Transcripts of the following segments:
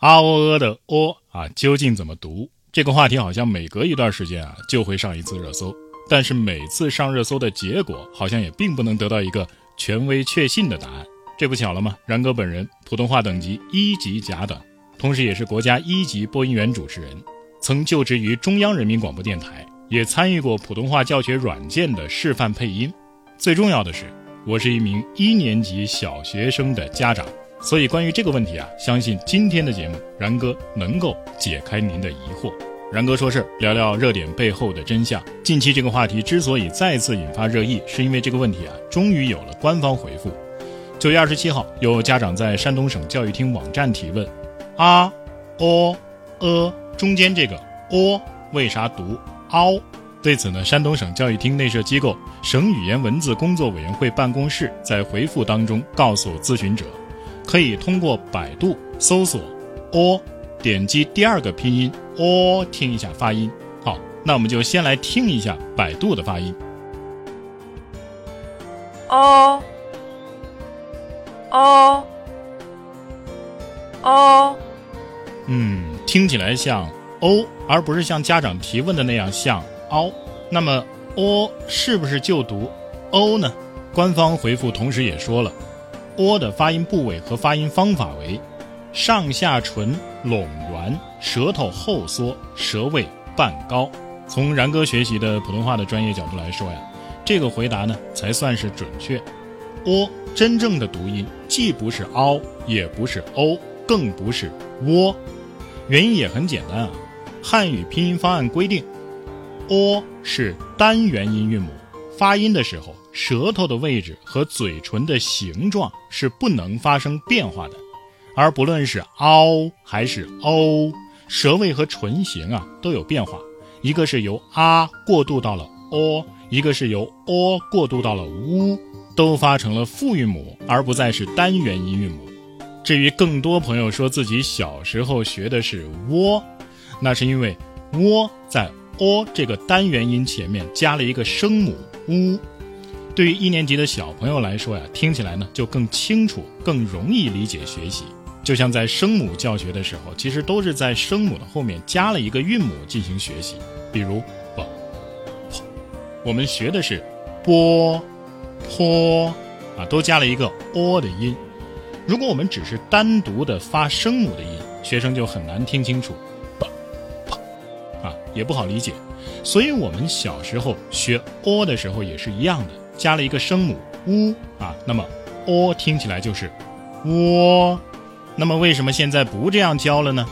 啊喔呃的喔啊，究竟怎么读？这个话题好像每隔一段时间啊就会上一次热搜，但是每次上热搜的结果好像也并不能得到一个权威确信的答案。这不巧了吗？然哥本人普通话等级一级甲等，同时也是国家一级播音员主持人，曾就职于中央人民广播电台，也参与过普通话教学软件的示范配音。最重要的是，我是一名一年级小学生的家长。所以，关于这个问题啊，相信今天的节目，然哥能够解开您的疑惑。然哥说事儿，聊聊热点背后的真相。近期这个话题之所以再次引发热议，是因为这个问题啊，终于有了官方回复。九月二十七号，有家长在山东省教育厅网站提问：啊、哦、呃中间这个哦为啥读凹？对此呢，山东省教育厅内设机构省语言文字工作委员会办公室在回复当中告诉咨询者。可以通过百度搜索“哦”，点击第二个拼音“哦”，听一下发音。好，那我们就先来听一下百度的发音。哦哦哦，嗯，听起来像“哦”，而不是像家长提问的那样像“凹”。那么“哦”是不是就读“ “o” ”呢？官方回复同时也说了。O 的发音部位和发音方法为：上下唇拢圆，舌头后缩，舌位半高。从然哥学习的普通话的专业角度来说呀，这个回答呢才算是准确。o 真正的读音既不是凹，也不是 o，，更不是喔。原因也很简单啊，汉语拼音方案规定，，o 是单元音韵母，发音的时候。舌头的位置和嘴唇的形状是不能发生变化的，而不论是凹还是欧，舌位和唇形啊都有变化。一个是由啊过渡到了 o，一个是由 o 过渡到了 u，都发成了复韵母，而不再是单元音韵母。至于更多朋友说自己小时候学的是窝，那是因为窝在 o 这个单元音前面加了一个声母 u。对于一年级的小朋友来说呀，听起来呢就更清楚、更容易理解学习。就像在声母教学的时候，其实都是在声母的后面加了一个韵母进行学习。比如，b、p，我们学的是波、坡，啊，都加了一个 o 的音。如果我们只是单独的发声母的音，学生就很难听清楚，b、p，啊，也不好理解。所以我们小时候学 o 的时候也是一样的。加了一个声母呜啊，那么哦听起来就是喔。那么为什么现在不这样教了呢？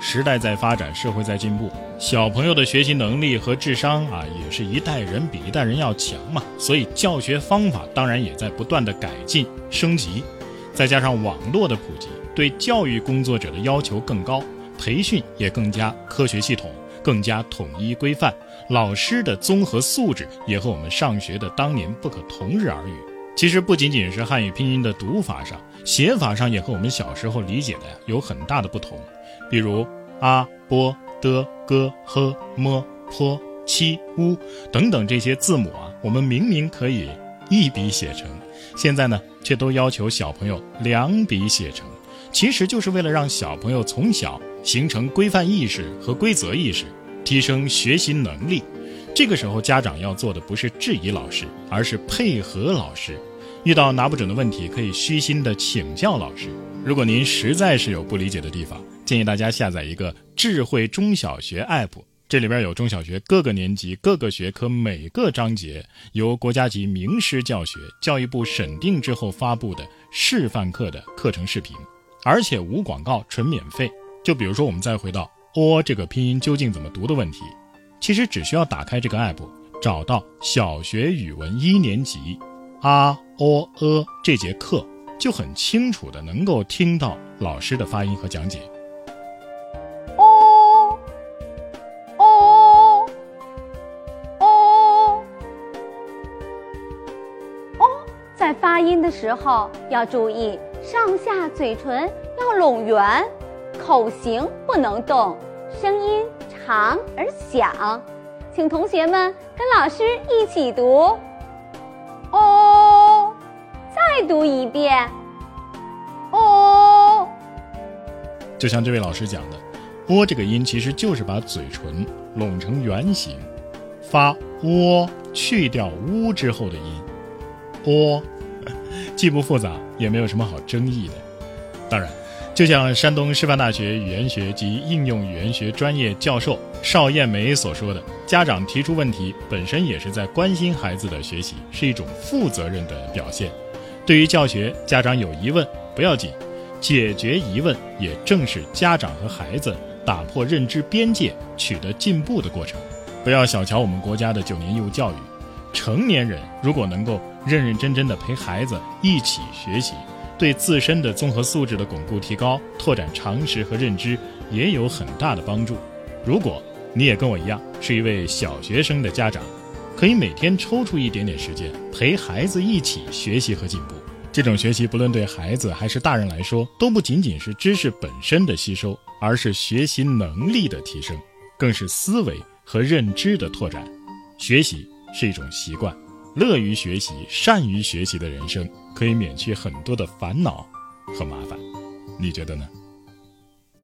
时代在发展，社会在进步，小朋友的学习能力和智商啊，也是一代人比一代人要强嘛。所以教学方法当然也在不断的改进升级。再加上网络的普及，对教育工作者的要求更高，培训也更加科学系统。更加统一规范，老师的综合素质也和我们上学的当年不可同日而语。其实不仅仅是汉语拼音的读法上，写法上也和我们小时候理解的呀有很大的不同。比如啊、波、的、哥、呵、么、坡、七、乌等等这些字母啊，我们明明可以一笔写成，现在呢却都要求小朋友两笔写成，其实就是为了让小朋友从小。形成规范意识和规则意识，提升学习能力。这个时候，家长要做的不是质疑老师，而是配合老师。遇到拿不准的问题，可以虚心的请教老师。如果您实在是有不理解的地方，建议大家下载一个智慧中小学 App，这里边有中小学各个年级各个学科每个章节由国家级名师教学、教育部审定之后发布的示范课的课程视频，而且无广告，纯免费。就比如说，我们再回到“哦”这个拼音究竟怎么读的问题，其实只需要打开这个 app，找到小学语文一年级“啊、哦、呃”这节课，就很清楚的能够听到老师的发音和讲解。哦哦哦哦，在发音的时候要注意上下嘴唇要拢圆。口型不能动，声音长而响，请同学们跟老师一起读。哦，再读一遍。哦。就像这位老师讲的，“窝”这个音其实就是把嘴唇拢成圆形，发“窝”去掉“乌”之后的音，“窝”，既不复杂，也没有什么好争议的。当然，就像山东师范大学语言学及应用语言学专业教授邵艳梅所说的，家长提出问题本身也是在关心孩子的学习，是一种负责任的表现。对于教学，家长有疑问不要紧。解决疑问，也正是家长和孩子打破认知边界、取得进步的过程。不要小瞧我们国家的九年义务教育，成年人如果能够认认真真的陪孩子一起学习，对自身的综合素质的巩固提高、拓展常识和认知也有很大的帮助。如果你也跟我一样是一位小学生的家长，可以每天抽出一点点时间陪孩子一起学习和进步。这种学习，不论对孩子还是大人来说，都不仅仅是知识本身的吸收，而是学习能力的提升，更是思维和认知的拓展。学习是一种习惯，乐于学习、善于学习的人生，可以免去很多的烦恼和麻烦。你觉得呢？